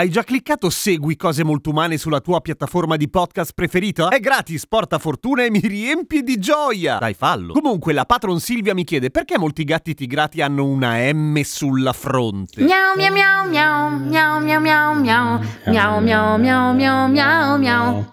Hai già cliccato Segui cose molto umane sulla tua piattaforma di podcast preferita? È gratis, porta fortuna e mi riempie di gioia! Dai, fallo! Comunque, la patron Silvia mi chiede perché molti gatti tigrati hanno una M sulla fronte. Miau miau miau miau miau miau miau miau miau miau miau miau miau miau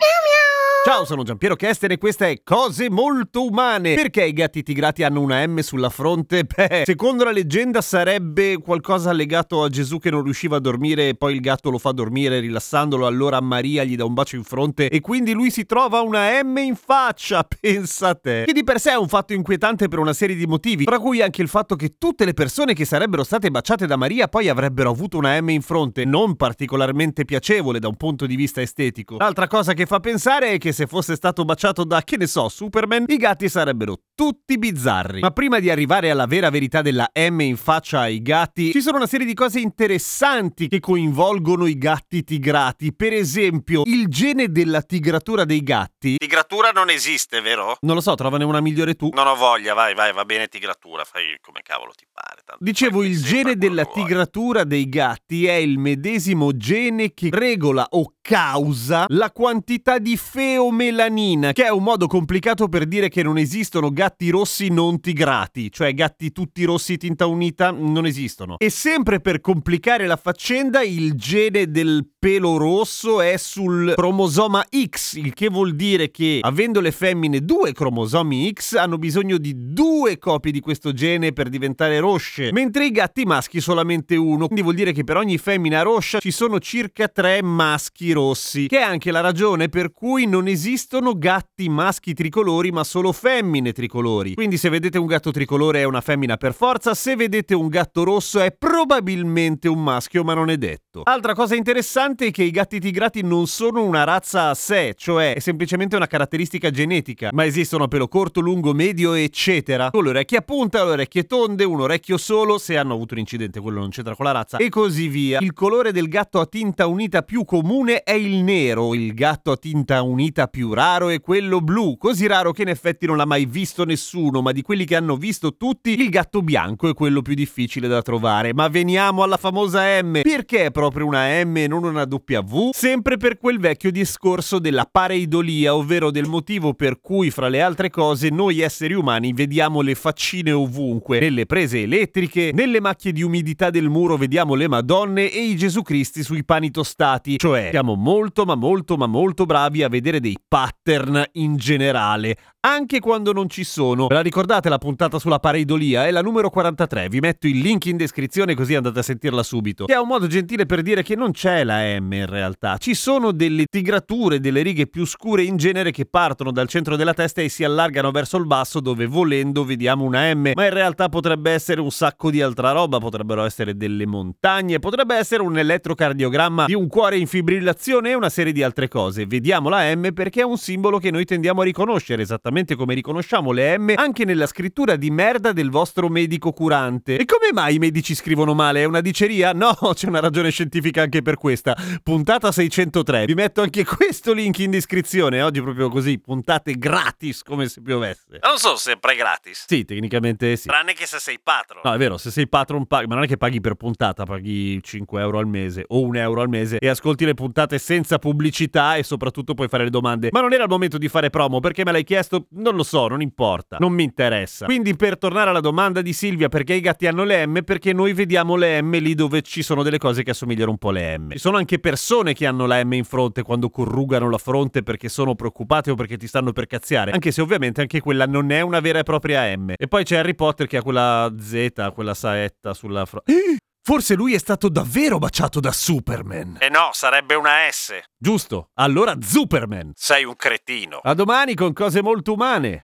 Ciao, sono Giampiero Kesten e questa è Cose molto umane. Perché i gatti tigrati hanno una M sulla fronte? Beh, secondo la leggenda sarebbe qualcosa legato a Gesù che non riusciva a dormire e poi il gatto lo fa dormire rilassandolo, allora Maria gli dà un bacio in fronte e quindi lui si trova una M in faccia, pensa te. Che di per sé è un fatto inquietante per una serie di motivi, tra cui anche il fatto che tutte le persone che sarebbero state baciate da Maria poi avrebbero avuto una M in fronte, non particolarmente piacevole da un punto di vista estetico. L'altra cosa che fa pensare è che se fosse stato baciato da, che ne so, Superman, i gatti sarebbero tutti bizzarri. Ma prima di arrivare alla vera verità della M in faccia ai gatti, ci sono una serie di cose interessanti che coinvolgono i gatti tigrati. Per esempio, il gene della tigratura dei gatti. Tigratura non esiste, vero? Non lo so, trovane una migliore tu. Non ho voglia, vai, vai, va bene tigratura, fai come cavolo ti pare. tanto Dicevo, il gene della tigratura dei gatti è il medesimo gene che regola o causa la quantità di feomelanina, che è un modo complicato per dire che non esistono gatti rossi non tigrati, cioè gatti tutti rossi tinta unita non esistono. E sempre per complicare la faccenda, il gene del pelo rosso è sul cromosoma X, il che vuol dire che avendo le femmine due cromosomi X hanno bisogno di due copie di questo gene per diventare rosce, mentre i gatti maschi solamente uno. Quindi vuol dire che per ogni femmina rossa ci sono circa tre maschi rossi, che è anche la ragione per cui non esistono gatti maschi tricolori ma solo femmine tricolori. Quindi se vedete un gatto tricolore è una femmina per forza, se vedete un gatto rosso è probabilmente un maschio ma non è detto. Altra cosa interessante è che i gatti tigrati non sono una razza a sé, cioè è semplicemente una caratteristica genetica, ma esistono pelo corto, lungo, medio, eccetera. Con le orecchie a punta, le orecchie tonde, un orecchio solo, se hanno avuto un incidente quello non c'entra con la razza, e così via. Il colore del gatto a tinta unita più comune è il nero, il gatto a tinta unita più raro è quello blu, così raro che in effetti non l'ha mai visto nessuno, ma di quelli che hanno visto tutti, il gatto bianco è quello più difficile da trovare. Ma veniamo alla famosa M. Perché è proprio una M e non una W? Sempre per quel vecchio discorso della pareidolia, ovvero del motivo per cui, fra le altre cose, noi esseri umani vediamo le faccine ovunque, nelle prese elettriche, nelle macchie di umidità del muro vediamo le Madonne e i Gesù Cristi sui pani tostati, cioè siamo molto ma molto ma molto bravi a vedere dei pattern in generale, anche quando non ci sono. Ve la ricordate la puntata sulla pareidolia? È la numero 43, vi metto il link in descrizione così andate a sentirla subito. Che è un modo gentile per dire che non c'è la M in realtà, ci sono delle tigrature, delle righe più scure in genere che partono dal centro della testa e si allargano verso il basso dove volendo vediamo una M, ma in realtà potrebbe essere un sacco di altra roba, potrebbero essere delle montagne, potrebbe essere un elettrocardiogramma di un cuore in fibrillazione e una serie di altre cose. Vediamo la M perché è un simbolo che noi tendiamo a riconoscere, esattamente come riconosciamo le M anche nella scrittura di merda del vostro medico curante. E come mai i medici scrivono male? È una diceria? No, c'è una ragione scientifica anche per questa. Puntata 603. Vi metto anche questo link in descrizione. Oggi proprio così, puntate gratis come se piovesse. Non so se è gratis. Sì, tecnicamente sì. Tranne che se sei patron. No, è vero, se sei patron paghi, ma non è che paghi per puntata, paghi 5 euro al mese o 1 euro al mese e ascolti le puntate senza pubblicità e soprattutto puoi fare le domande. Ma non era il momento di fare promo perché me l'hai chiesto? Non lo so, non importa, non mi interessa. Quindi per tornare alla domanda di Silvia, perché i gatti hanno le M? Perché noi vediamo le M lì dove ci sono delle cose che assomigliano un po' alle M. Ci sono anche persone che hanno la M in fronte quando corrugano la fronte perché sono preoccupate o perché ti stanno per cazziare, anche se ovviamente anche quella non è una vera e propria M. E poi c'è Harry Potter che ha quella Z, quella saetta sulla fronte. Forse lui è stato davvero baciato da Superman. E no, sarebbe una S. Giusto, allora Superman. Sei un cretino. A domani con cose molto umane.